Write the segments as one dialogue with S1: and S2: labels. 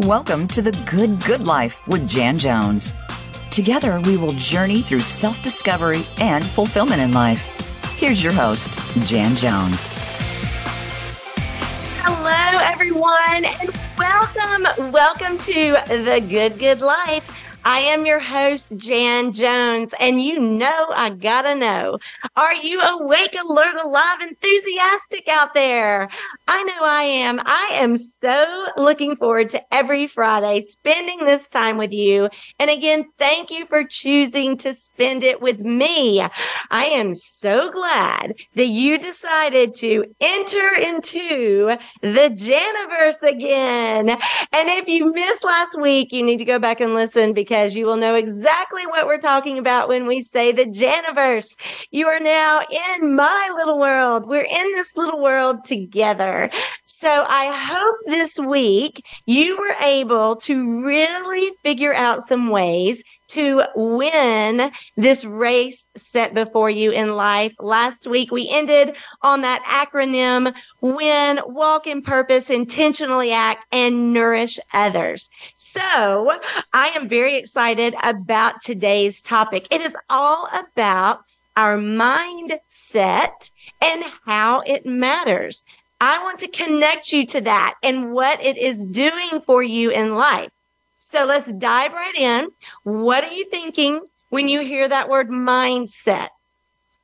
S1: Welcome to the Good Good Life with Jan Jones. Together, we will journey through self discovery and fulfillment in life. Here's your host, Jan Jones.
S2: Hello, everyone, and welcome. Welcome to the Good Good Life. I am your host, Jan Jones, and you know I gotta know. Are you awake, alert, alive, enthusiastic out there? I know I am. I am so looking forward to every Friday spending this time with you. And again, thank you for choosing to spend it with me. I am so glad that you decided to enter into the Janiverse again. And if you missed last week, you need to go back and listen because because you will know exactly what we're talking about when we say the Janiverse. You are now in my little world. We're in this little world together. So I hope this week you were able to really figure out some ways to win this race set before you in life. Last week we ended on that acronym win, walk in purpose, intentionally act, and nourish others. So I am very excited about today's topic. It is all about our mindset and how it matters. I want to connect you to that and what it is doing for you in life. So let's dive right in. What are you thinking when you hear that word mindset?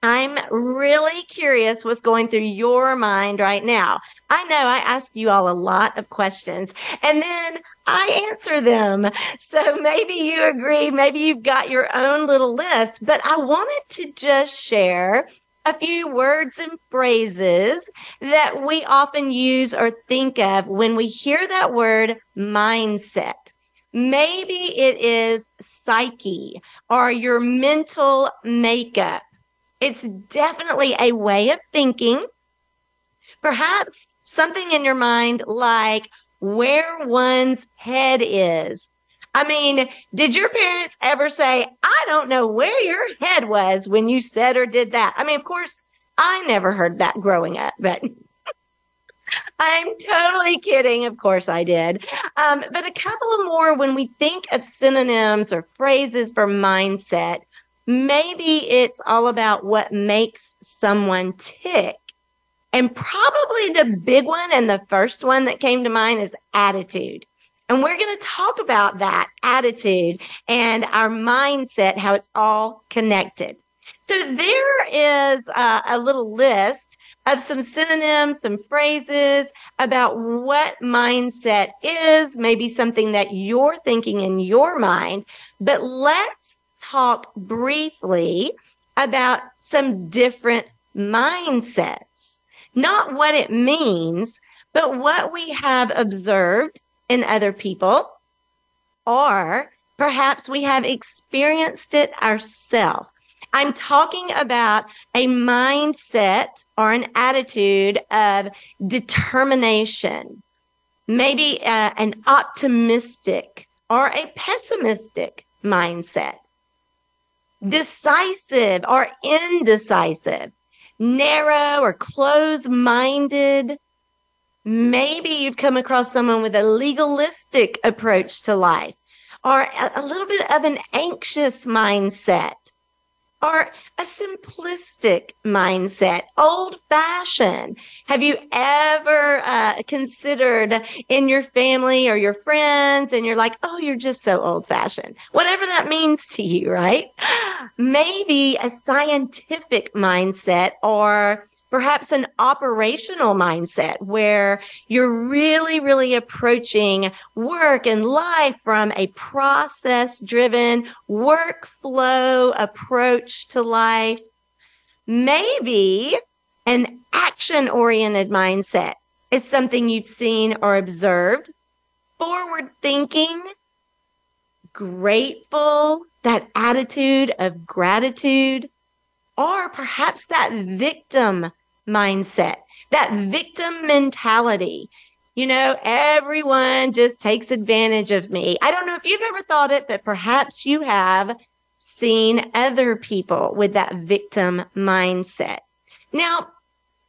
S2: I'm really curious what's going through your mind right now. I know I ask you all a lot of questions and then I answer them. So maybe you agree, maybe you've got your own little list, but I wanted to just share a few words and phrases that we often use or think of when we hear that word mindset. Maybe it is psyche or your mental makeup. It's definitely a way of thinking. Perhaps something in your mind like where one's head is. I mean, did your parents ever say, I don't know where your head was when you said or did that? I mean, of course, I never heard that growing up, but I'm totally kidding. Of course I did. Um, but a couple of more when we think of synonyms or phrases for mindset, maybe it's all about what makes someone tick. And probably the big one and the first one that came to mind is attitude. And we're going to talk about that attitude and our mindset, how it's all connected. So there is uh, a little list of some synonyms, some phrases about what mindset is, maybe something that you're thinking in your mind. But let's talk briefly about some different mindsets, not what it means, but what we have observed in other people, or perhaps we have experienced it ourselves. I'm talking about a mindset or an attitude of determination, maybe uh, an optimistic or a pessimistic mindset, decisive or indecisive, narrow or close minded. Maybe you've come across someone with a legalistic approach to life or a, a little bit of an anxious mindset or a simplistic mindset, old fashioned. Have you ever uh, considered in your family or your friends and you're like, oh, you're just so old fashioned, whatever that means to you, right? Maybe a scientific mindset or perhaps an operational mindset where you're really, really approaching work and life from a process driven workflow approach to life. Maybe an action oriented mindset is something you've seen or observed. Forward thinking, grateful, that attitude of gratitude, or perhaps that victim mindset, that victim mentality. You know, everyone just takes advantage of me. I don't know if you've ever thought it, but perhaps you have seen other people with that victim mindset. Now,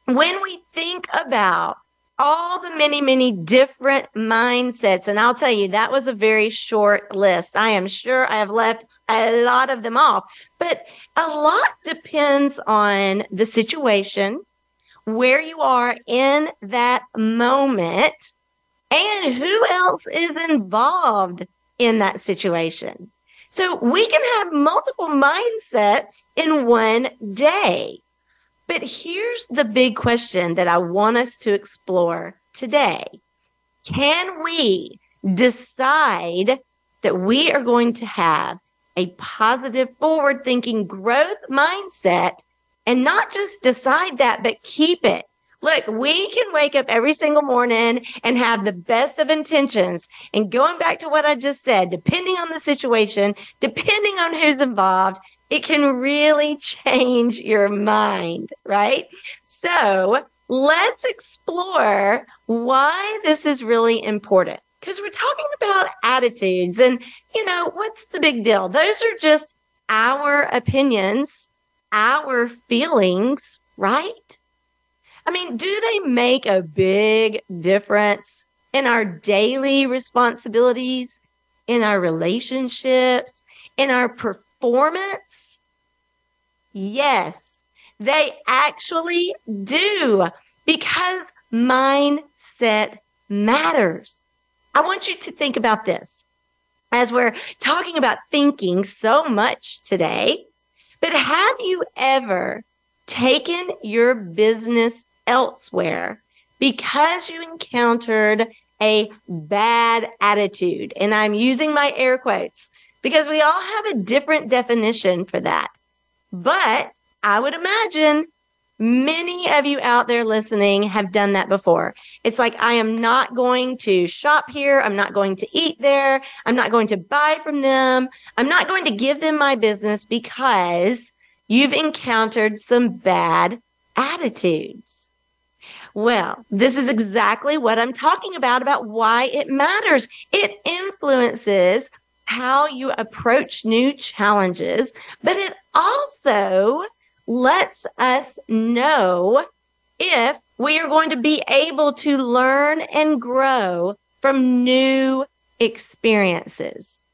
S2: when we think about all the many, many different mindsets. And I'll tell you, that was a very short list. I am sure I have left a lot of them off, but a lot depends on the situation, where you are in that moment, and who else is involved in that situation. So we can have multiple mindsets in one day. But here's the big question that I want us to explore today. Can we decide that we are going to have a positive, forward thinking growth mindset and not just decide that, but keep it? Look, we can wake up every single morning and have the best of intentions. And going back to what I just said, depending on the situation, depending on who's involved, it can really change your mind, right? So let's explore why this is really important. Because we're talking about attitudes and, you know, what's the big deal? Those are just our opinions, our feelings, right? I mean, do they make a big difference in our daily responsibilities, in our relationships, in our performance? Yes, they actually do because mindset matters. I want you to think about this as we're talking about thinking so much today. But have you ever taken your business elsewhere because you encountered a bad attitude? And I'm using my air quotes because we all have a different definition for that. But I would imagine many of you out there listening have done that before. It's like, I am not going to shop here. I'm not going to eat there. I'm not going to buy from them. I'm not going to give them my business because you've encountered some bad attitudes. Well, this is exactly what I'm talking about, about why it matters. It influences how you approach new challenges, but it also lets us know if we are going to be able to learn and grow from new experiences.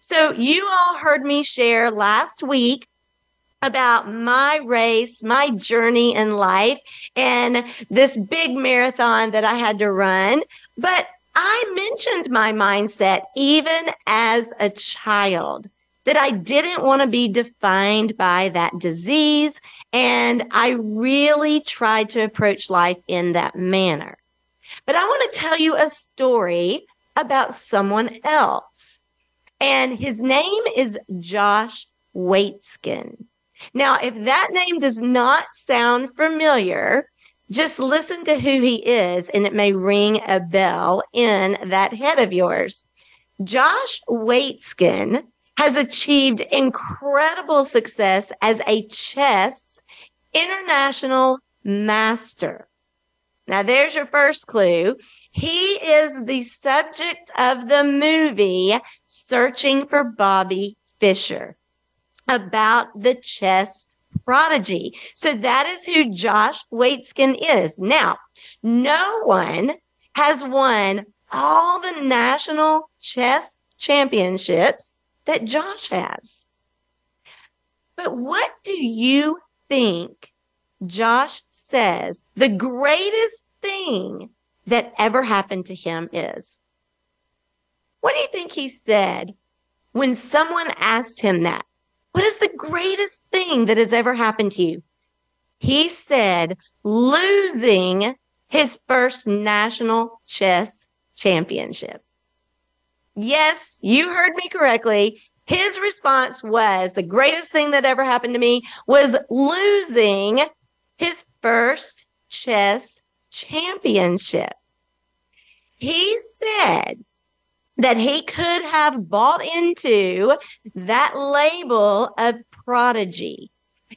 S2: So you all heard me share last week about my race, my journey in life, and this big marathon that I had to run. But I mentioned my mindset even as a child that I didn't want to be defined by that disease. And I really tried to approach life in that manner. But I want to tell you a story about someone else. And his name is Josh Waitzkin. Now, if that name does not sound familiar, just listen to who he is, and it may ring a bell in that head of yours. Josh Waitzkin has achieved incredible success as a chess international master. Now, there's your first clue. He is the subject of the movie Searching for Bobby Fischer about the chess prodigy. So that is who Josh Waitzkin is. Now, no one has won all the national chess championships that Josh has. But what do you think Josh says the greatest thing that ever happened to him is? What do you think he said when someone asked him that? What is the greatest thing that has ever happened to you? He said losing his first national chess championship. Yes, you heard me correctly. His response was the greatest thing that ever happened to me was losing his first chess championship. He said that he could have bought into that label of prodigy.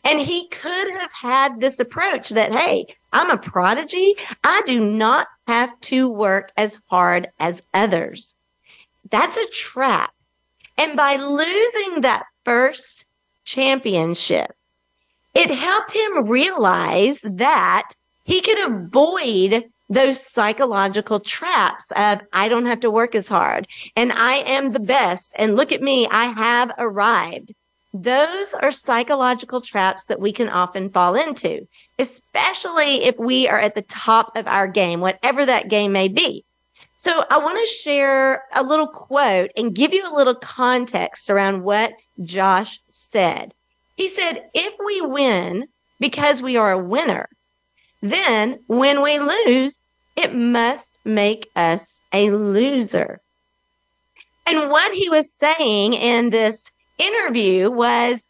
S2: And he could have had this approach that, hey, I'm a prodigy. I do not have to work as hard as others. That's a trap. And by losing that first championship, it helped him realize that he could avoid those psychological traps of I don't have to work as hard and I am the best. And look at me, I have arrived. Those are psychological traps that we can often fall into, especially if we are at the top of our game, whatever that game may be. So I want to share a little quote and give you a little context around what Josh said. He said, if we win because we are a winner, then when we lose, it must make us a loser. And what he was saying in this interview was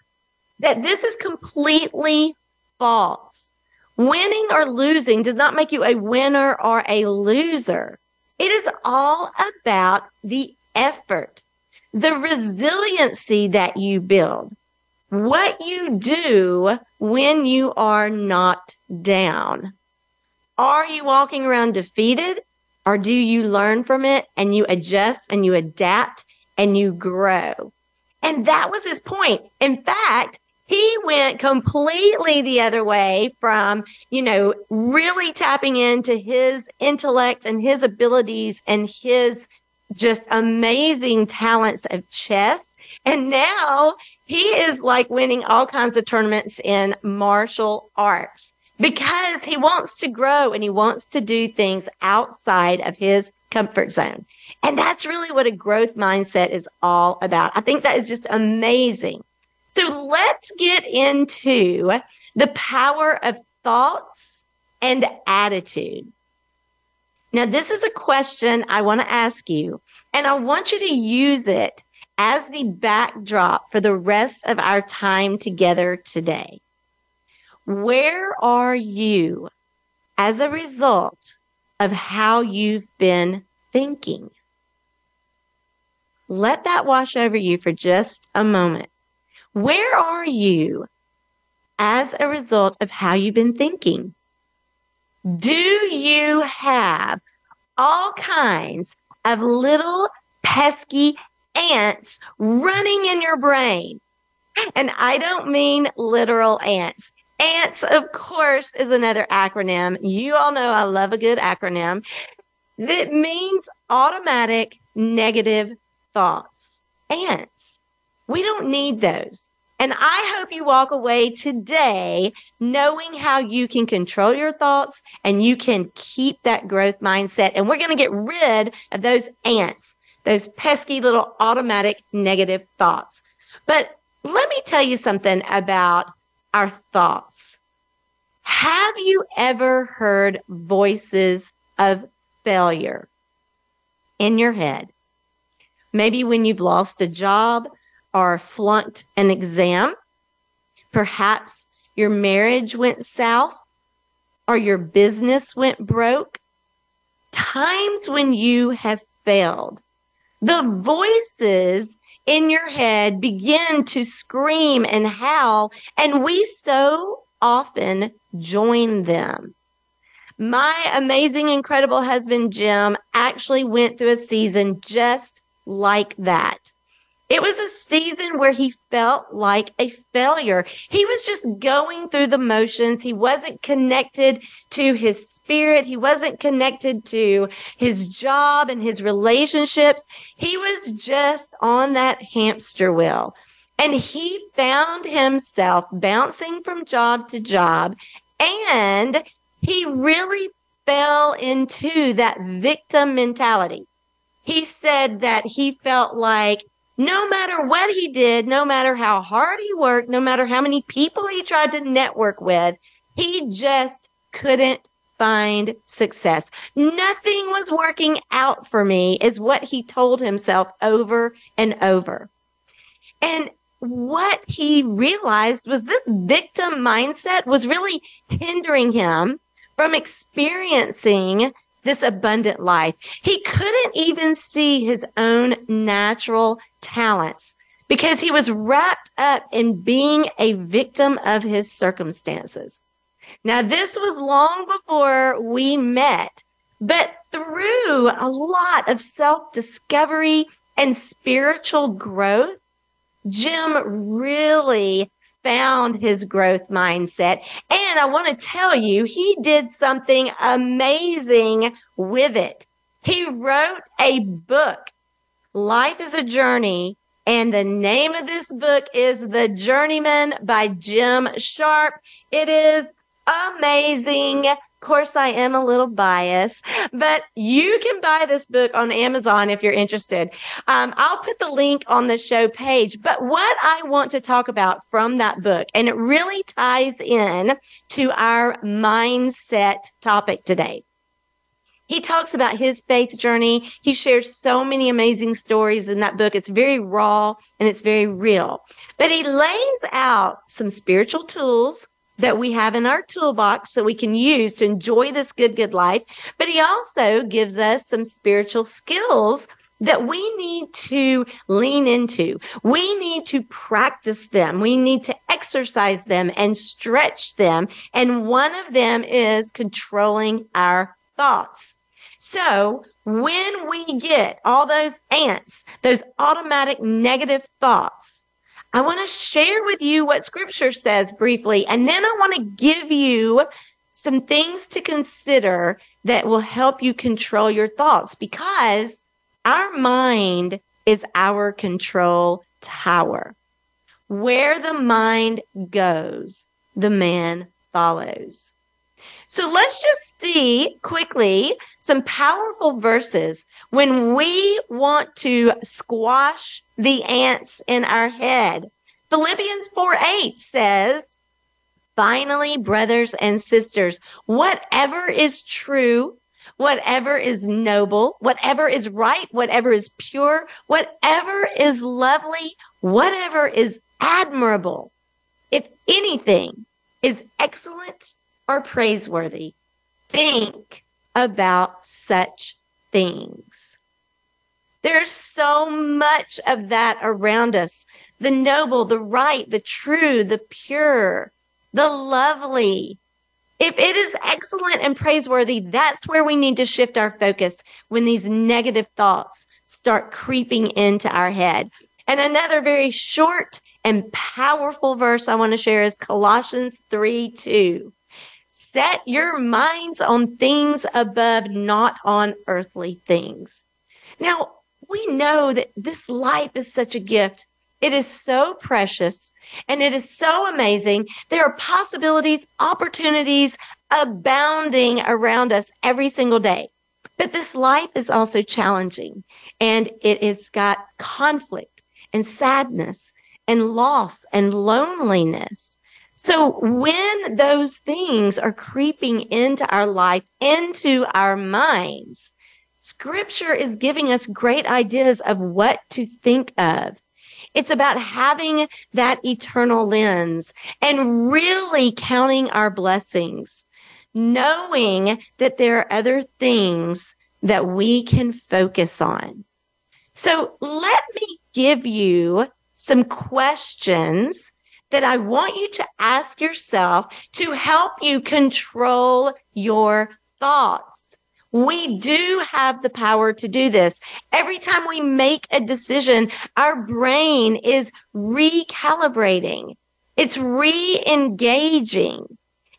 S2: that this is completely false. Winning or losing does not make you a winner or a loser. It is all about the effort, the resiliency that you build, what you do when you are not down. Are you walking around defeated or do you learn from it and you adjust and you adapt and you grow? And that was his point. In fact, he went completely the other way from, you know, really tapping into his intellect and his abilities and his just amazing talents of chess. And now he is like winning all kinds of tournaments in martial arts because he wants to grow and he wants to do things outside of his comfort zone. And that's really what a growth mindset is all about. I think that is just amazing. So let's get into the power of thoughts and attitude. Now, this is a question I want to ask you, and I want you to use it as the backdrop for the rest of our time together today. Where are you as a result of how you've been thinking? Let that wash over you for just a moment. Where are you as a result of how you've been thinking? Do you have all kinds of little pesky ants running in your brain? And I don't mean literal ants. ANTS, of course, is another acronym. You all know I love a good acronym that means automatic negative thoughts. ANTS. We don't need those. And I hope you walk away today knowing how you can control your thoughts and you can keep that growth mindset. And we're going to get rid of those ants, those pesky little automatic negative thoughts. But let me tell you something about our thoughts. Have you ever heard voices of failure in your head? Maybe when you've lost a job or flunked an exam. Perhaps your marriage went south or your business went broke. Times when you have failed. The voices in your head begin to scream and howl, and we so often join them. My amazing, incredible husband, Jim, actually went through a season just like that. It was a season where he felt like a failure. He was just going through the motions. He wasn't connected to his spirit. He wasn't connected to his job and his relationships. He was just on that hamster wheel. And he found himself bouncing from job to job. And he really fell into that victim mentality. He said that he felt like no matter what he did, no matter how hard he worked, no matter how many people he tried to network with, he just couldn't find success. Nothing was working out for me, is what he told himself over and over. And what he realized was this victim mindset was really hindering him from experiencing this abundant life. He couldn't even see his own natural talents because he was wrapped up in being a victim of his circumstances. Now, this was long before we met, but through a lot of self discovery and spiritual growth, Jim really found his growth mindset. And I want to tell you, he did something amazing with it. He wrote a book. Life is a journey. And the name of this book is The Journeyman by Jim Sharp. It is amazing. Of course, I am a little biased, but you can buy this book on Amazon if you're interested. Um, I'll put the link on the show page. But what I want to talk about from that book, and it really ties in to our mindset topic today. He talks about his faith journey. He shares so many amazing stories in that book. It's very raw and it's very real. But he lays out some spiritual tools that we have in our toolbox that we can use to enjoy this good, good life. But he also gives us some spiritual skills that we need to lean into. We need to practice them. We need to exercise them and stretch them. And one of them is controlling our thoughts. So when we get all those ants, those automatic negative thoughts, I want to share with you what scripture says briefly, and then I want to give you some things to consider that will help you control your thoughts because our mind is our control tower. Where the mind goes, the man follows. So let's just see quickly some powerful verses when we want to squash the ants in our head. Philippians 4 8 says, Finally, brothers and sisters, whatever is true, whatever is noble, whatever is right, whatever is pure, whatever is lovely, whatever is admirable, if anything is excellent or praiseworthy, think about such things. There's so much of that around us. The noble, the right, the true, the pure, the lovely. If it is excellent and praiseworthy, that's where we need to shift our focus when these negative thoughts start creeping into our head. And another very short and powerful verse I want to share is Colossians 3 2. Set your minds on things above, not on earthly things. Now, we know that this life is such a gift. It is so precious and it is so amazing. There are possibilities, opportunities abounding around us every single day. But this life is also challenging and it has got conflict and sadness and loss and loneliness. So when those things are creeping into our life, into our minds, scripture is giving us great ideas of what to think of. It's about having that eternal lens and really counting our blessings, knowing that there are other things that we can focus on. So let me give you some questions that I want you to ask yourself to help you control your thoughts. We do have the power to do this. Every time we make a decision, our brain is recalibrating. It's re-engaging.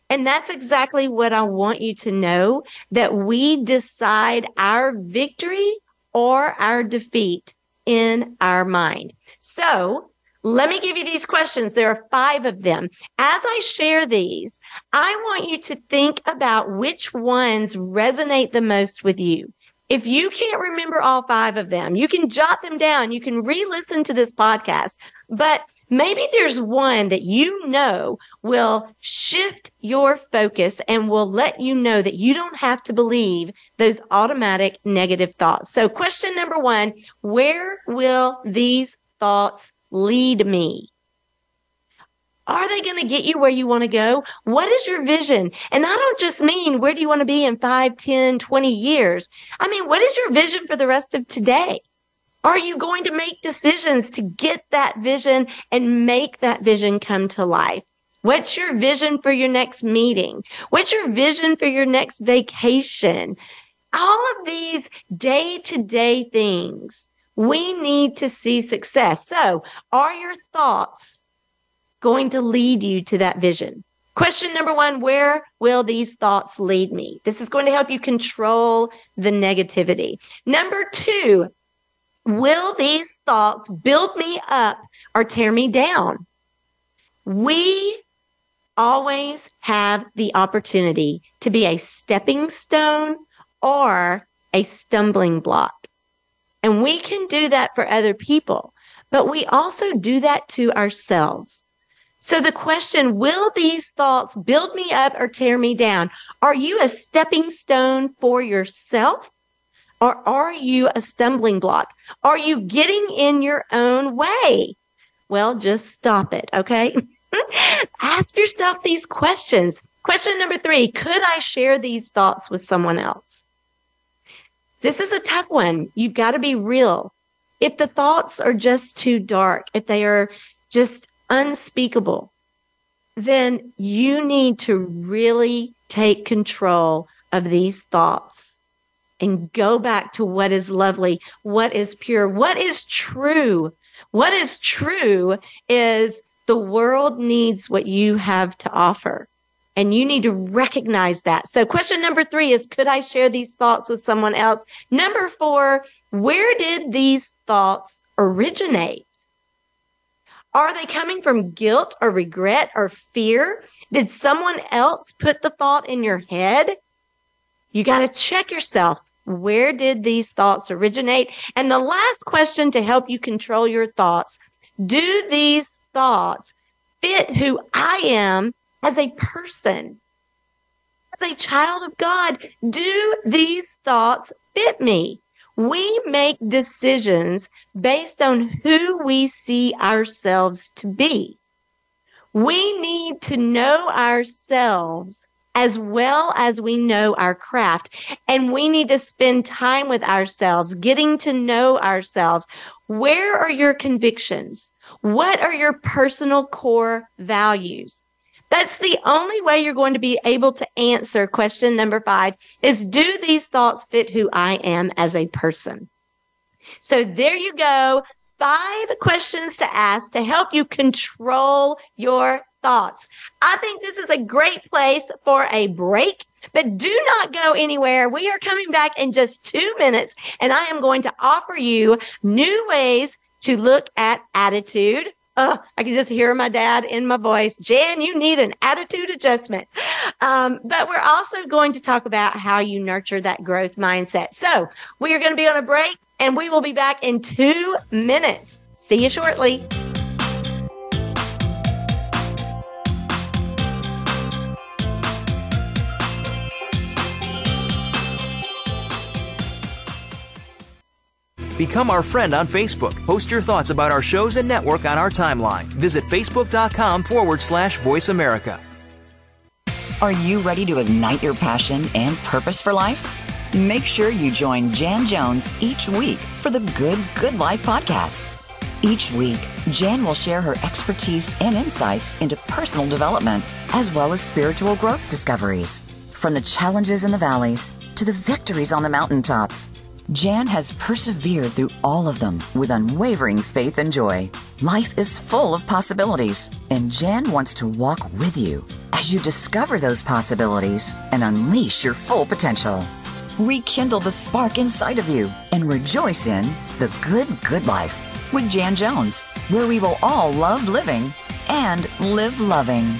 S2: And that's exactly what I want you to know that we decide our victory or our defeat in our mind. So let me give you these questions. There are five of them. As I share these, I want you to think about which ones resonate the most with you. If you can't remember all five of them, you can jot them down. You can re listen to this podcast, but maybe there's one that you know will shift your focus and will let you know that you don't have to believe those automatic negative thoughts. So question number one, where will these thoughts lead me. Are they going to get you where you want to go? What is your vision? And I don't just mean where do you want to be in 5, 10, 20 years? I mean, what is your vision for the rest of today? Are you going to make decisions to get that vision and make that vision come to life? What's your vision for your next meeting? What's your vision for your next vacation? All of these day to day things we need to see success. So, are your thoughts going to lead you to that vision? Question number one, where will these thoughts lead me? This is going to help you control the negativity. Number two, will these thoughts build me up or tear me down? We always have the opportunity to be a stepping stone or a stumbling block. And we can do that for other people, but we also do that to ourselves. So the question, will these thoughts build me up or tear me down? Are you a stepping stone for yourself? Or are you a stumbling block? Are you getting in your own way? Well, just stop it. Okay. Ask yourself these questions. Question number three, could I share these thoughts with someone else? This is a tough one. You've got to be real. If the thoughts are just too dark, if they are just unspeakable, then you need to really take control of these thoughts and go back to what is lovely, what is pure, what is true. What is true is the world needs what you have to offer. And you need to recognize that. So question number three is, could I share these thoughts with someone else? Number four, where did these thoughts originate? Are they coming from guilt or regret or fear? Did someone else put the thought in your head? You got to check yourself. Where did these thoughts originate? And the last question to help you control your thoughts. Do these thoughts fit who I am as a person, as a child of God? Do these thoughts fit me? We make decisions based on who we see ourselves to be. We need to know ourselves as well as we know our craft. And we need to spend time with ourselves, getting to know ourselves. Where are your convictions? What are your personal core values? That's the only way you're going to be able to answer question number five is do these thoughts fit who I am as a person? So there you go. Five questions to ask to help you control your thoughts. I think this is a great place for a break, but do not go anywhere. We are coming back in just two minutes and I am going to offer you new ways to look at attitude. Oh, I can just hear my dad in my voice. Jan, you need an attitude adjustment. Um, but we're also going to talk about how you nurture that growth mindset. So we are going to be on a break and we will be back in two minutes. See you shortly.
S3: Become our friend on Facebook. Post your thoughts about our shows and network on our timeline. Visit facebook.com forward slash voice America.
S1: Are you ready to ignite your passion and purpose for life? Make sure you join Jan Jones each week for the Good Good Life podcast. Each week, Jan will share her expertise and insights into personal development as well as spiritual growth discoveries. From the challenges in the valleys to the victories on the mountaintops. Jan has persevered through all of them with unwavering faith and joy. Life is full of possibilities, and Jan wants to walk with you as you discover those possibilities and unleash your full potential. Rekindle the spark inside of you and rejoice in the good, good life with Jan Jones, where we will all love living and live loving.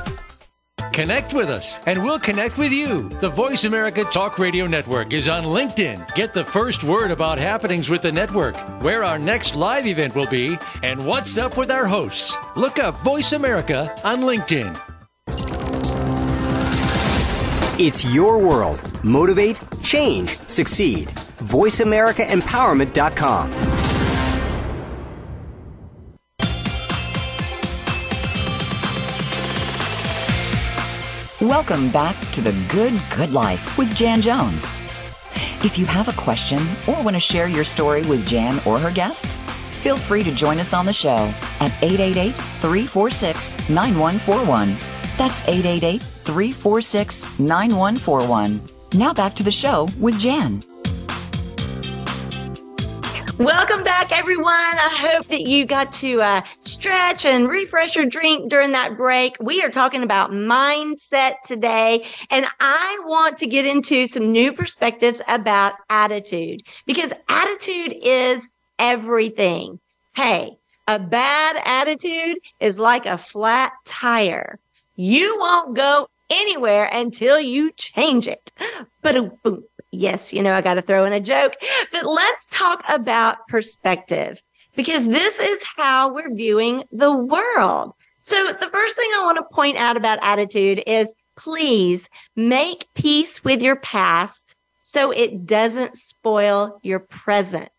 S4: Connect with us, and we'll connect with you. The Voice America Talk Radio Network is on LinkedIn. Get the first word about happenings with the network, where our next live event will be, and what's up with our hosts. Look up Voice America on LinkedIn.
S5: It's your world. Motivate, change, succeed. VoiceAmericaEmpowerment.com.
S1: Welcome back to the Good Good Life with Jan Jones. If you have a question or want to share your story with Jan or her guests, feel free to join us on the show at 888 346 9141. That's 888 346 9141. Now back to the show with Jan.
S2: Welcome back, everyone. I hope that you got to uh, stretch and refresh your drink during that break. We are talking about mindset today, and I want to get into some new perspectives about attitude because attitude is everything. Hey, a bad attitude is like a flat tire. You won't go anywhere until you change it. But boom. Yes, you know, I got to throw in a joke, but let's talk about perspective because this is how we're viewing the world. So the first thing I want to point out about attitude is please make peace with your past so it doesn't spoil your present.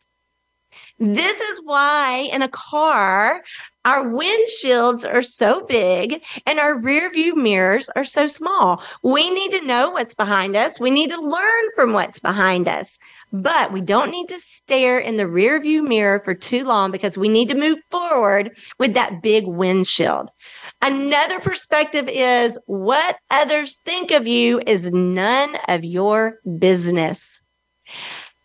S2: This is why in a car, our windshields are so big and our rear view mirrors are so small. We need to know what's behind us. We need to learn from what's behind us. But we don't need to stare in the rear view mirror for too long because we need to move forward with that big windshield. Another perspective is what others think of you is none of your business.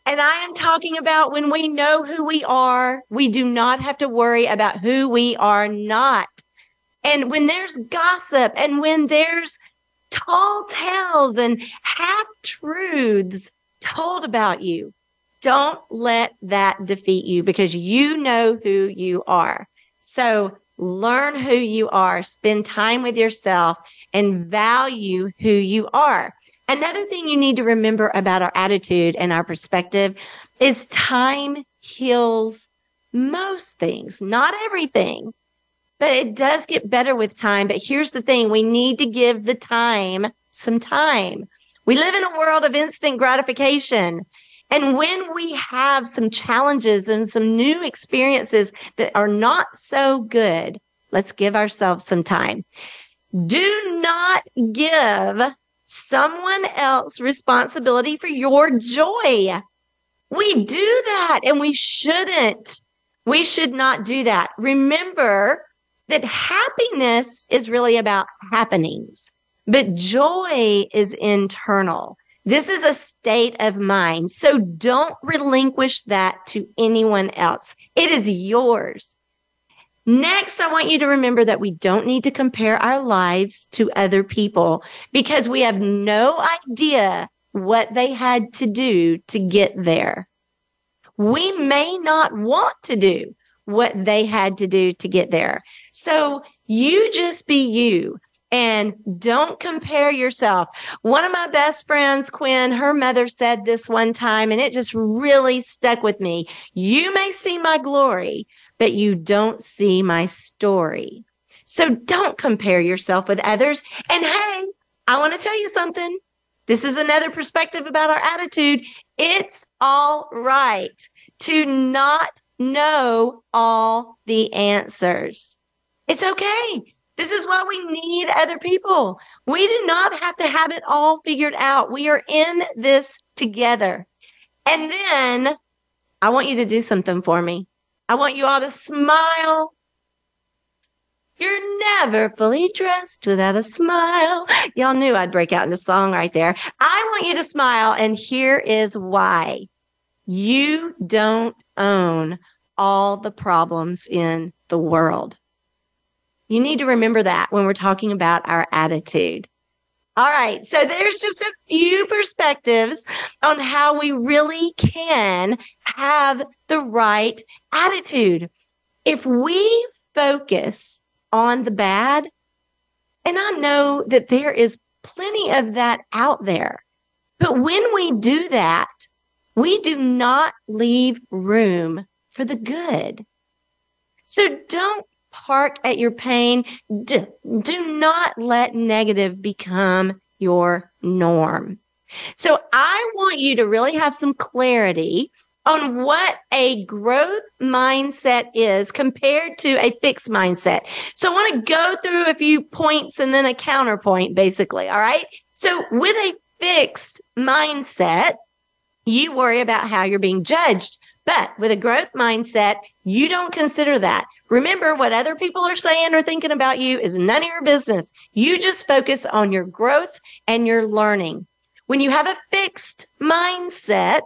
S2: And I am talking about when we know who we are, we do not have to worry about who we are not. And when there's gossip and when there's tall tales and half truths told about you, don't let that defeat you because you know who you are. So learn who you are, spend time with yourself and value who you are. Another thing you need to remember about our attitude and our perspective is time heals most things, not everything, but it does get better with time. But here's the thing. We need to give the time some time. We live in a world of instant gratification. And when we have some challenges and some new experiences that are not so good, let's give ourselves some time. Do not give someone else responsibility for your joy. We do that and we shouldn't. We should not do that. Remember that happiness is really about happenings, but joy is internal. This is a state of mind. So don't relinquish that to anyone else. It is yours. Next, I want you to remember that we don't need to compare our lives to other people because we have no idea what they had to do to get there. We may not want to do what they had to do to get there. So you just be you and don't compare yourself. One of my best friends, Quinn, her mother said this one time and it just really stuck with me. You may see my glory, but you don't see my story. So don't compare yourself with others. And hey, I want to tell you something. This is another perspective about our attitude. It's all right to not know all the answers. It's okay. This is why we need other people. We do not have to have it all figured out. We are in this together. And then I want you to do something for me. I want you all to smile. You're never fully dressed without a smile. Y'all knew I'd break out into song right there. I want you to smile. And here is why you don't own all the problems in the world. You need to remember that when we're talking about our attitude. All right. So there's just a few perspectives on how we really can have the right attitude. If we focus on the bad, and I know that there is plenty of that out there, but when we do that, we do not leave room for the good. So don't park at your pain. Do, do not let negative become your norm. So I want you to really have some clarity on what a growth mindset is compared to a fixed mindset. So I want to go through a few points and then a counterpoint, basically. All right. So with a fixed mindset, you worry about how you're being judged. But with a growth mindset, you don't consider that. Remember what other people are saying or thinking about you is none of your business. You just focus on your growth and your learning. When you have a fixed mindset,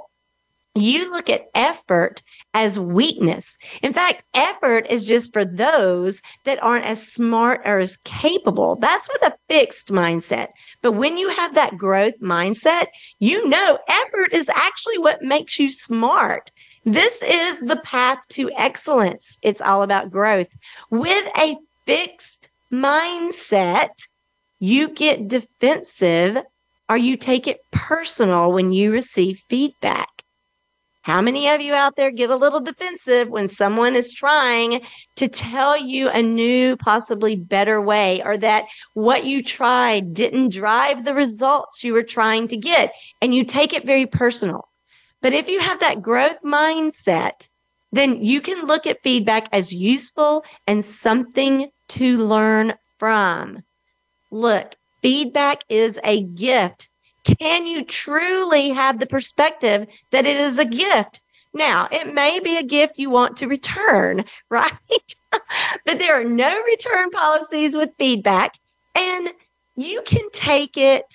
S2: you look at effort as weakness. In fact, effort is just for those that aren't as smart or as capable. That's with a fixed mindset. But when you have that growth mindset, you know effort is actually what makes you smart. This is the path to excellence. It's all about growth. With a fixed mindset, you get defensive or you take it personal when you receive feedback. How many of you out there get a little defensive when someone is trying to tell you a new, possibly better way, or that what you tried didn't drive the results you were trying to get, and you take it very personal? But if you have that growth mindset, then you can look at feedback as useful and something to learn from. Look, feedback is a gift can you truly have the perspective that it is a gift? Now, it may be a gift you want to return, right? but there are no return policies with feedback, and you can take it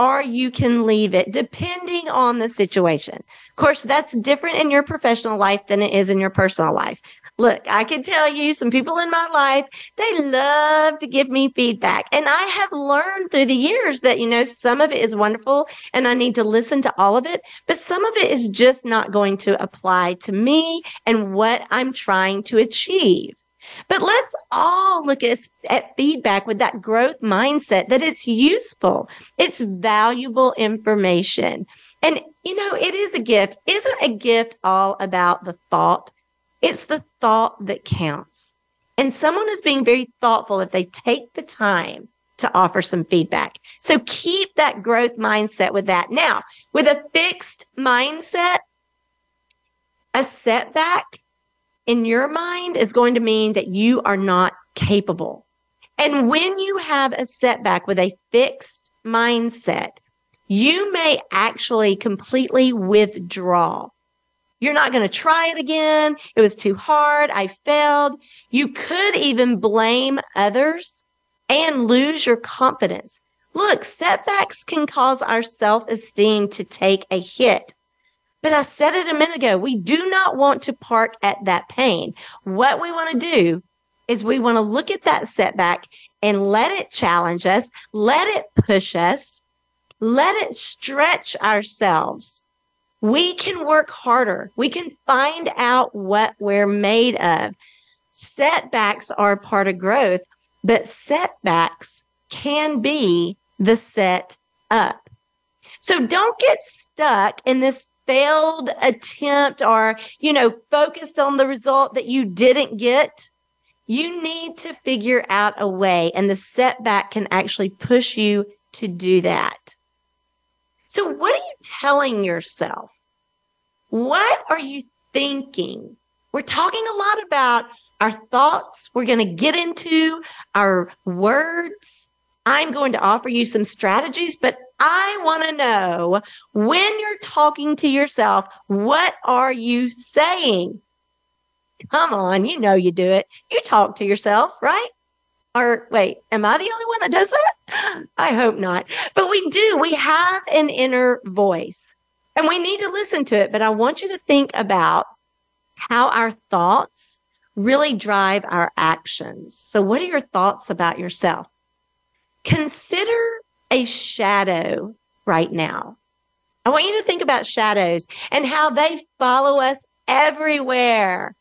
S2: or you can leave it depending on the situation. Of course, that's different in your professional life than it is in your personal life. Look, I can tell you some people in my life, they love to give me feedback. And I have learned through the years that, you know, some of it is wonderful and I need to listen to all of it, but some of it is just not going to apply to me and what I'm trying to achieve. But let's all look at, at feedback with that growth mindset that it's useful. It's valuable information. And, you know, it is a gift. Isn't a gift all about the thought? It's the thought that counts. And someone is being very thoughtful if they take the time to offer some feedback. So keep that growth mindset with that. Now, with a fixed mindset, a setback in your mind is going to mean that you are not capable. And when you have a setback with a fixed mindset, you may actually completely withdraw. You're not going to try it again. It was too hard. I failed. You could even blame others and lose your confidence. Look, setbacks can cause our self esteem to take a hit. But I said it a minute ago. We do not want to park at that pain. What we want to do is we want to look at that setback and let it challenge us, let it push us, let it stretch ourselves we can work harder. We can find out what we're made of. Setbacks are part of growth, but setbacks can be the set up. So don't get stuck in this failed attempt or, you know, focus on the result that you didn't get. You need to figure out a way, and the setback can actually push you to do that. So, what are you telling yourself? What are you thinking? We're talking a lot about our thoughts. We're going to get into our words. I'm going to offer you some strategies, but I want to know when you're talking to yourself, what are you saying? Come on, you know you do it. You talk to yourself, right? Or wait, am I the only one that does that? I hope not. But we do. We have an inner voice and we need to listen to it. But I want you to think about how our thoughts really drive our actions. So, what are your thoughts about yourself? Consider a shadow right now. I want you to think about shadows and how they follow us everywhere.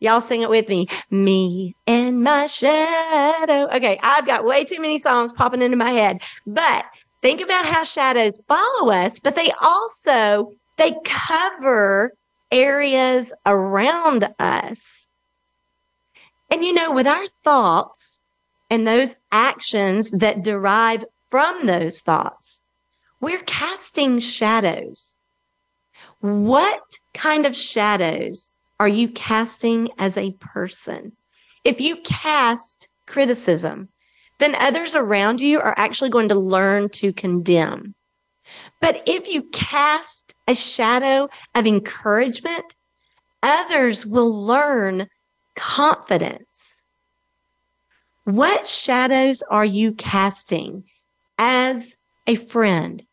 S2: Y'all sing it with me. Me and my shadow. Okay, I've got way too many songs popping into my head, but think about how shadows follow us, but they also they cover areas around us. And you know, with our thoughts and those actions that derive from those thoughts, we're casting shadows. What kind of shadows are you casting as a person? If you cast criticism, then others around you are actually going to learn to condemn. But if you cast a shadow of encouragement, others will learn confidence. What shadows are you casting as a friend,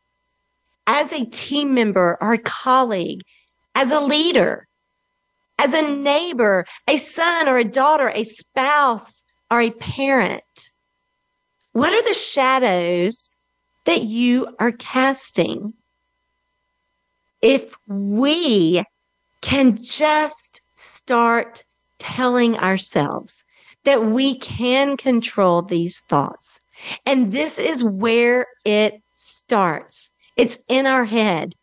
S2: as a team member or a colleague, as a leader, as a neighbor, a son or a daughter, a spouse or a parent? What are the shadows that you are casting? If we can just start telling ourselves that we can control these thoughts. And this is where it starts. It's in our head.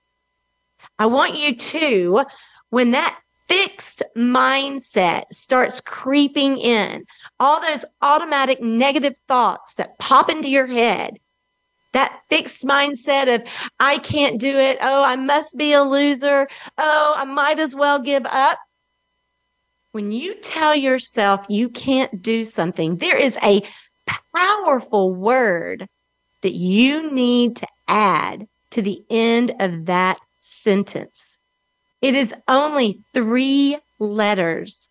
S2: I want you to, when that fixed mindset starts creeping in, all those automatic negative thoughts that pop into your head, that fixed mindset of, I can't do it. Oh, I must be a loser. Oh, I might as well give up. When you tell yourself you can't do something, there is a powerful word that you need to add to the end of that sentence. It is only three letters,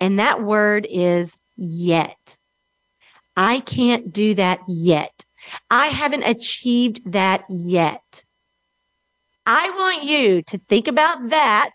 S2: and that word is yet. I can't do that yet. I haven't achieved that yet. I want you to think about that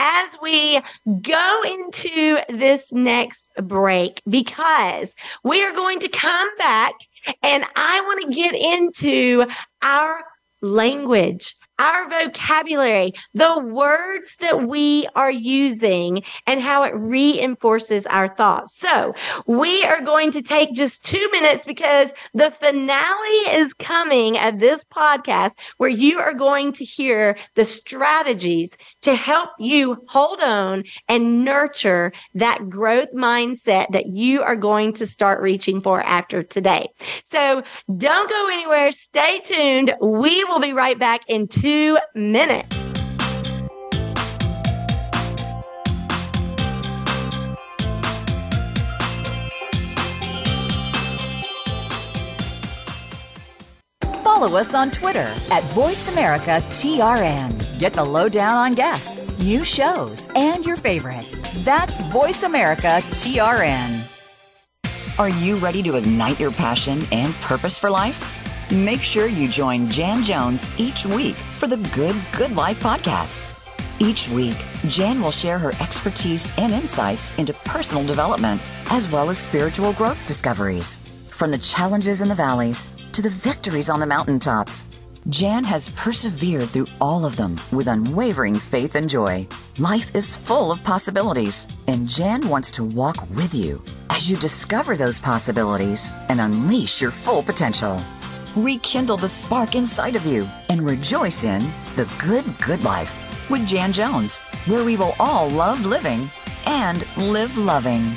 S2: as we go into this next break because we are going to come back and I want to get into our language our vocabulary, the words that we are using and how it reinforces our thoughts. So we are going to take just two minutes because the finale is coming of this podcast where you are going to hear the strategies to help you hold on and nurture that growth mindset that you are going to start reaching for after today. So don't go anywhere. Stay tuned. We will be right back in two minutes.
S1: Follow us on Twitter at VoiceAmericaTRN. Get the lowdown on guests, new shows, and your favorites. That's VoiceAmericaTRN. Are you ready to ignite your passion and purpose for life? Make sure you join Jan Jones each week for the Good Good Life podcast. Each week, Jan will share her expertise and insights into personal development as well as spiritual growth discoveries. From the challenges in the valleys to the victories on the mountaintops, Jan has persevered through all of them with unwavering faith and joy. Life is full of possibilities, and Jan wants to walk with you as you discover those possibilities and unleash your full potential rekindle the spark inside of you, and rejoice in the good, good life with Jan Jones, where we will all love living and live loving.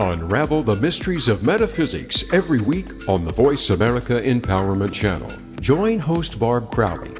S6: Unravel the mysteries of metaphysics every week on the Voice America Empowerment Channel. Join host Barb Crowley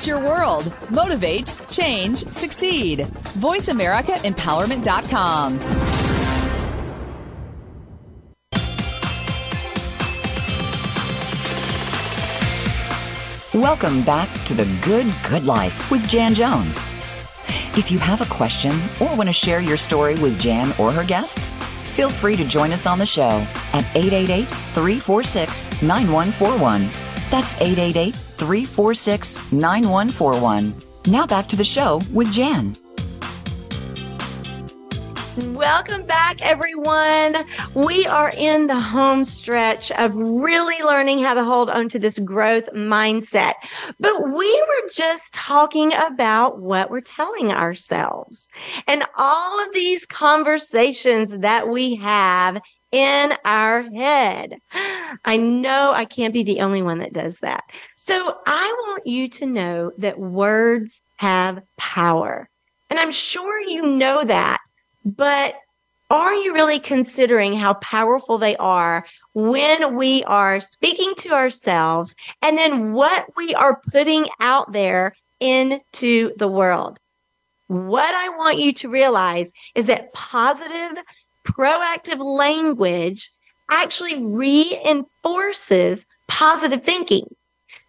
S7: It's your world. Motivate, change, succeed. VoiceAmericaEmpowerment.com.
S1: Welcome back to the Good Good Life with Jan Jones. If you have a question or want to share your story with Jan or her guests, feel free to join us on the show at 888 346 9141. That's 888 346 9141. Now back to the show with Jan.
S2: Welcome back, everyone. We are in the home stretch of really learning how to hold on to this growth mindset. But we were just talking about what we're telling ourselves and all of these conversations that we have in our head. I know I can't be the only one that does that. So I want you to know that words have power. And I'm sure you know that but are you really considering how powerful they are when we are speaking to ourselves and then what we are putting out there into the world? What I want you to realize is that positive, proactive language actually reinforces positive thinking.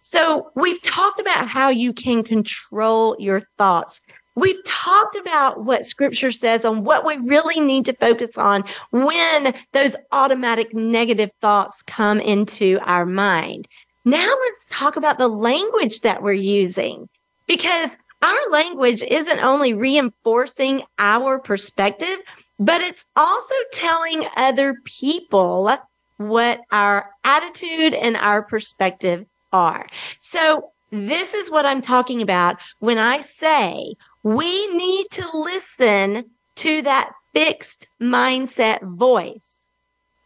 S2: So we've talked about how you can control your thoughts, We've talked about what scripture says on what we really need to focus on when those automatic negative thoughts come into our mind. Now let's talk about the language that we're using because our language isn't only reinforcing our perspective, but it's also telling other people what our attitude and our perspective are. So this is what I'm talking about when I say we need to listen to that fixed mindset voice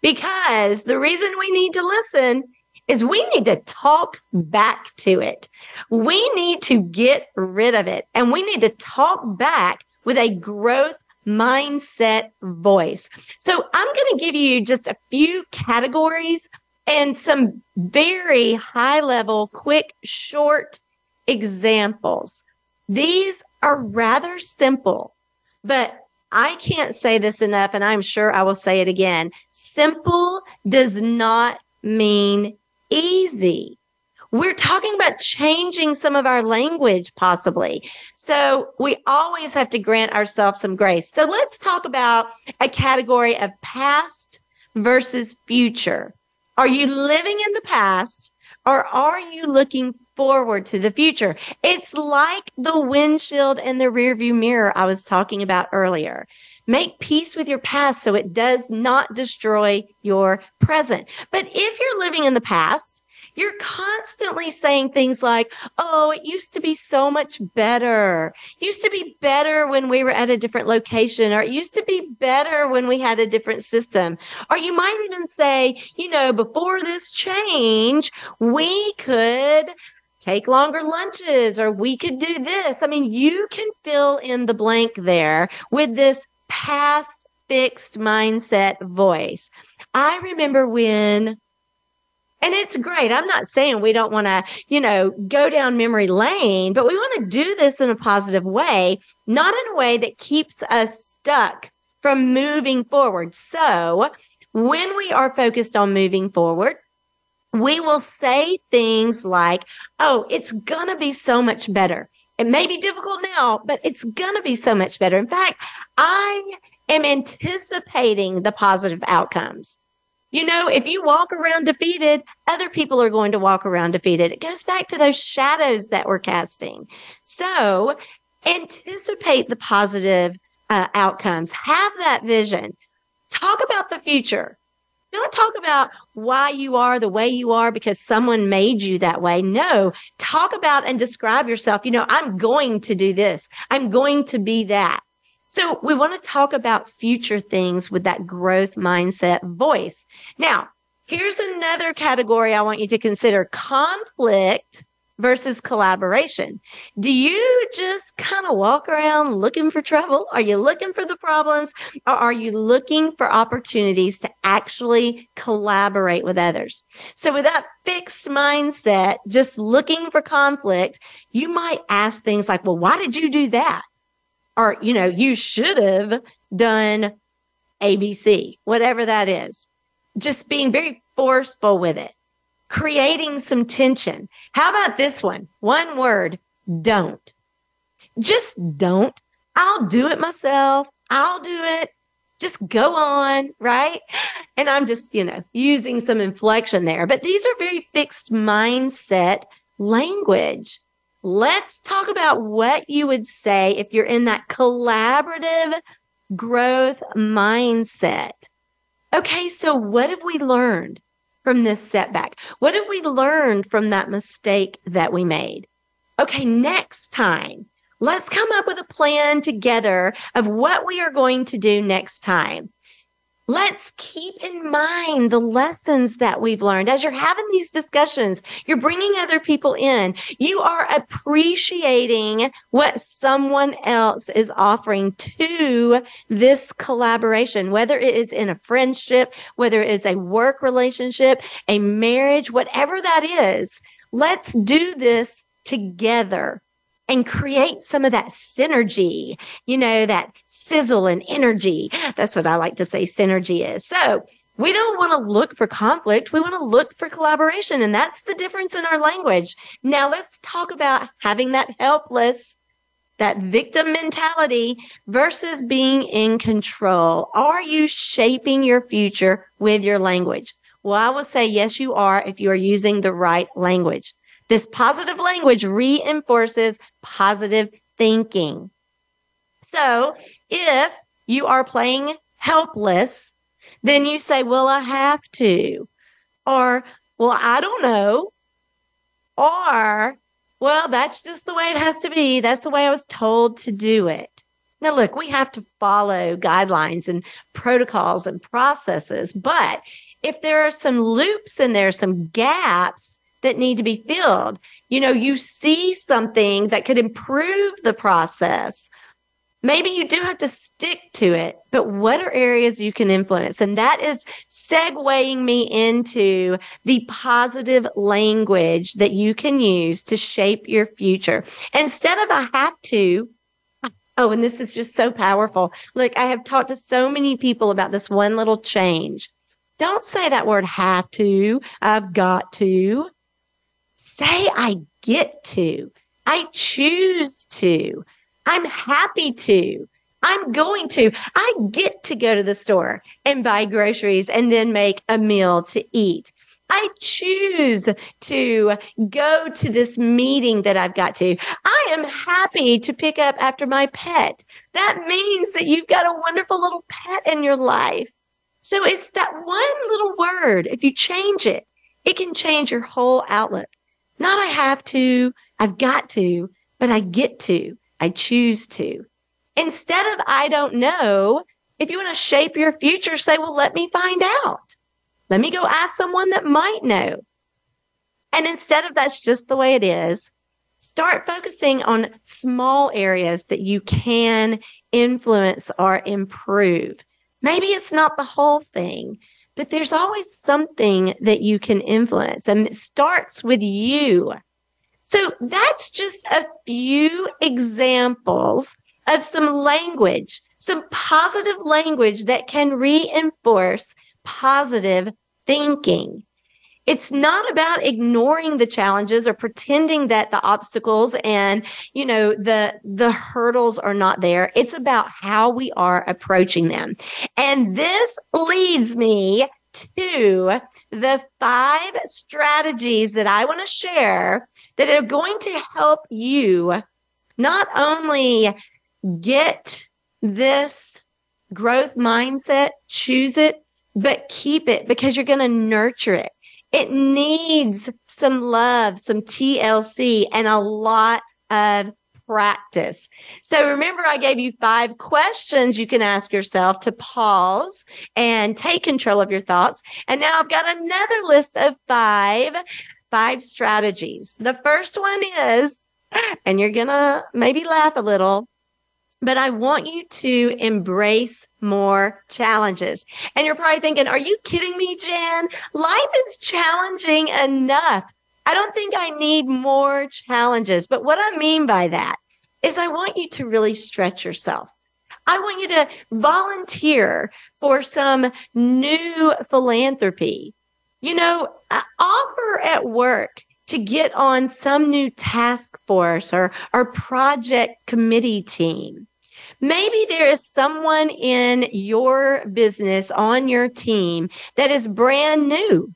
S2: because the reason we need to listen is we need to talk back to it. We need to get rid of it and we need to talk back with a growth mindset voice. So I'm going to give you just a few categories and some very high level, quick, short examples. These are rather simple, but I can't say this enough, and I'm sure I will say it again. Simple does not mean easy. We're talking about changing some of our language, possibly. So we always have to grant ourselves some grace. So let's talk about a category of past versus future. Are you living in the past or are you looking forward to the future? It's like the windshield and the rearview mirror I was talking about earlier. Make peace with your past so it does not destroy your present. But if you're living in the past, you're constantly saying things like, Oh, it used to be so much better. It used to be better when we were at a different location, or it used to be better when we had a different system. Or you might even say, you know, before this change, we could take longer lunches or we could do this. I mean, you can fill in the blank there with this past fixed mindset voice. I remember when and it's great. I'm not saying we don't want to, you know, go down memory lane, but we want to do this in a positive way, not in a way that keeps us stuck from moving forward. So when we are focused on moving forward, we will say things like, Oh, it's going to be so much better. It may be difficult now, but it's going to be so much better. In fact, I am anticipating the positive outcomes. You know, if you walk around defeated, other people are going to walk around defeated. It goes back to those shadows that we're casting. So anticipate the positive uh, outcomes. Have that vision. Talk about the future. Don't talk about why you are the way you are because someone made you that way. No, talk about and describe yourself. You know, I'm going to do this. I'm going to be that. So we want to talk about future things with that growth mindset voice. Now, here's another category I want you to consider conflict versus collaboration. Do you just kind of walk around looking for trouble? Are you looking for the problems or are you looking for opportunities to actually collaborate with others? So with that fixed mindset, just looking for conflict, you might ask things like, well, why did you do that? Or, you know, you should have done ABC, whatever that is. Just being very forceful with it, creating some tension. How about this one? One word, don't. Just don't. I'll do it myself. I'll do it. Just go on, right? And I'm just, you know, using some inflection there, but these are very fixed mindset language. Let's talk about what you would say if you're in that collaborative growth mindset. Okay, so what have we learned from this setback? What have we learned from that mistake that we made? Okay, next time, let's come up with a plan together of what we are going to do next time. Let's keep in mind the lessons that we've learned. As you're having these discussions, you're bringing other people in. You are appreciating what someone else is offering to this collaboration, whether it is in a friendship, whether it is a work relationship, a marriage, whatever that is. Let's do this together and create some of that synergy, you know, that sizzle and energy. That's what I like to say synergy is. So we don't want to look for conflict. We want to look for collaboration. And that's the difference in our language. Now let's talk about having that helpless, that victim mentality versus being in control. Are you shaping your future with your language? Well, I will say, yes, you are if you are using the right language. This positive language reinforces positive thinking. So if you are playing helpless, then you say, well, I have to. Or, well, I don't know. Or, well, that's just the way it has to be. That's the way I was told to do it. Now, look, we have to follow guidelines and protocols and processes, but if there are some loops in there, some gaps, that need to be filled. You know, you see something that could improve the process. Maybe you do have to stick to it, but what are areas you can influence? And that is segueing me into the positive language that you can use to shape your future. Instead of I have to, Oh, and this is just so powerful. Look, I have talked to so many people about this one little change. Don't say that word have to. I've got to. Say I get to. I choose to. I'm happy to. I'm going to. I get to go to the store and buy groceries and then make a meal to eat. I choose to go to this meeting that I've got to. I am happy to pick up after my pet. That means that you've got a wonderful little pet in your life. So it's that one little word. If you change it, it can change your whole outlook. Not I have to, I've got to, but I get to, I choose to. Instead of I don't know, if you want to shape your future, say, well, let me find out. Let me go ask someone that might know. And instead of that's just the way it is, start focusing on small areas that you can influence or improve. Maybe it's not the whole thing, but there's always something that you can influence and it starts with you. So that's just a few examples of some language, some positive language that can reinforce positive thinking. It's not about ignoring the challenges or pretending that the obstacles and, you know, the, the hurdles are not there. It's about how we are approaching them. And this leads me to the five strategies that I want to share that are going to help you not only get this growth mindset, choose it, but keep it because you're going to nurture it. It needs some love, some TLC, and a lot of practice. So remember, I gave you five questions you can ask yourself to pause and take control of your thoughts. And now I've got another list of five, five strategies. The first one is, and you're going to maybe laugh a little, but I want you to embrace more challenges. And you're probably thinking, are you kidding me, Jan? Life is challenging enough. I don't think I need more challenges. But what I mean by that is I want you to really stretch yourself. I want you to volunteer for some new philanthropy. You know, offer at work to get on some new task force or, or project committee team. Maybe there is someone in your business on your team that is brand new.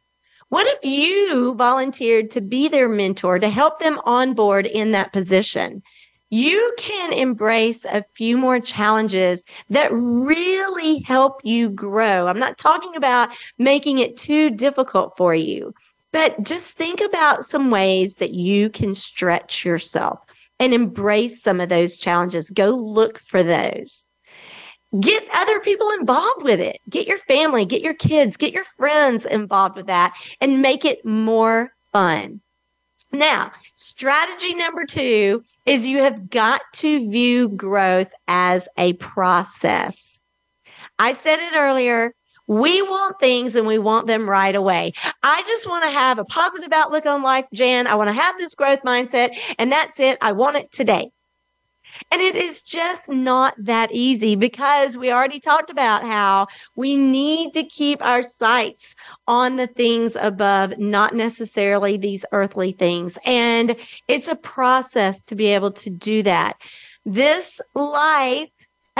S2: What if you volunteered to be their mentor to help them on board in that position? You can embrace a few more challenges that really help you grow. I'm not talking about making it too difficult for you, but just think about some ways that you can stretch yourself and embrace some of those challenges. Go look for those. Get other people involved with it. Get your family, get your kids, get your friends involved with that and make it more fun. Now, strategy number two is you have got to view growth as a process. I said it earlier. We want things and we want them right away. I just want to have a positive outlook on life, Jan. I want to have this growth mindset and that's it. I want it today. And it is just not that easy because we already talked about how we need to keep our sights on the things above, not necessarily these earthly things. And it's a process to be able to do that. This life,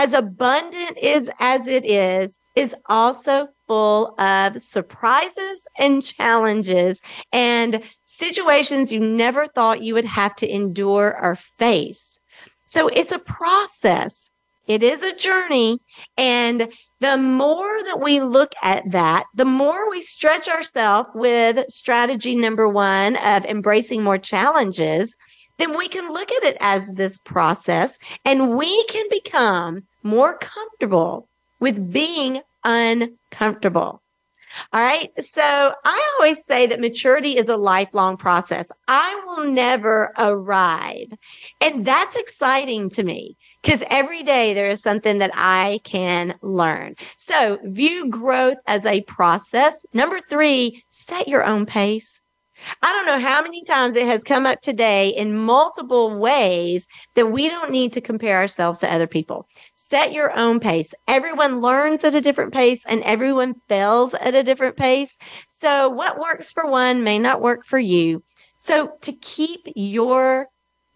S2: as abundant is as it is, is also full of surprises and challenges and situations you never thought you would have to endure or face. So it's a process. It is a journey. And the more that we look at that, the more we stretch ourselves with strategy number one of embracing more challenges, then we can look at it as this process and we can become more comfortable with being uncomfortable. All right. So I always say that maturity is a lifelong process. I will never arrive. And that's exciting to me because every day there is something that I can learn. So view growth as a process. Number three, set your own pace. I don't know how many times it has come up today in multiple ways that we don't need to compare ourselves to other people. Set your own pace. Everyone learns at a different pace and everyone fails at a different pace. So what works for one may not work for you. So to keep your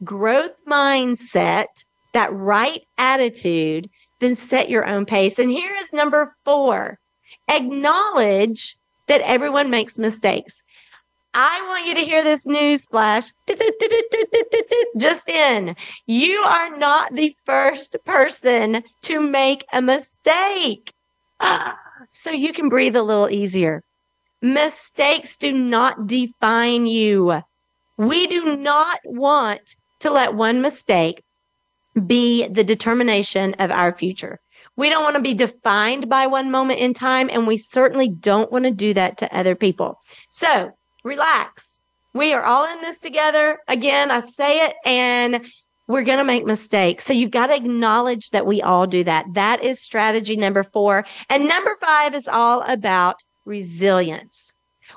S2: growth mindset, that right attitude, then set your own pace. And here is number four. Acknowledge that everyone makes mistakes. I want you to hear this news flash just in. You are not the first person to make a mistake. So you can breathe a little easier. Mistakes do not define you. We do not want to let one mistake be the determination of our future. We don't want to be defined by one moment in time, and we certainly don't want to do that to other people. So relax. We are all in this together. Again, I say it and we're going to make mistakes. So you've got to acknowledge that we all do that. That is strategy number four. And number five is all about resilience.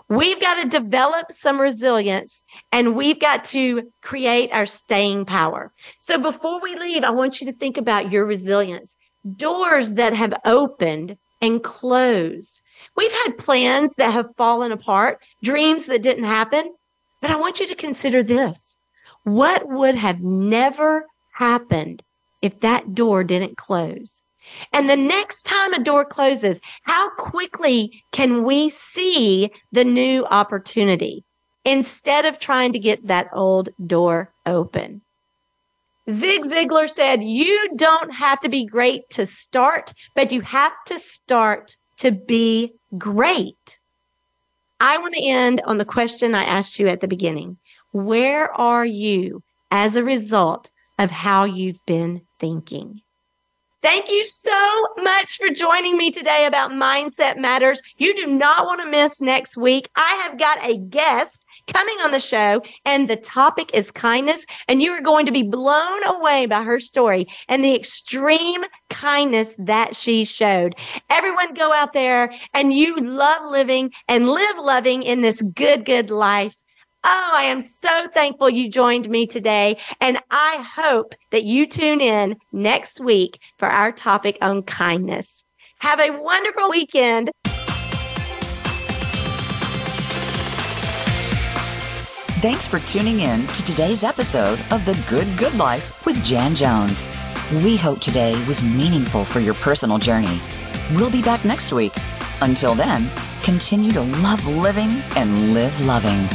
S2: We've got to develop some resilience and we've got to create our staying power. So before we leave, I want you to think about your resilience. Doors that have opened and closed. We've had plans that have fallen apart, dreams that didn't happen. But I want you to consider this. What would have never happened if that door didn't close? And the next time a door closes, how quickly can we see the new opportunity instead of trying to get that old door open? Zig Ziglar said, you don't have to be great to start, but you have to start to be great. I want to end on the question I asked you at the beginning. Where are you as a result of how you've been thinking? Thank you so much for joining me today about Mindset Matters. You do not want to miss next week. I have got a guest coming on the show, and the topic is kindness. And you are going to be blown away by her story and the extreme kindness that she showed. Everyone go out there and you love living and live loving in this good, good life. Oh, I am so thankful you joined me today. And I hope that you tune in next week for our topic on kindness. Have a wonderful weekend.
S1: Thanks for tuning in to today's episode of The Good Good Life with Jan Jones. We hope today was meaningful for your personal journey. We'll be back next week. Until then, continue to love living and live loving.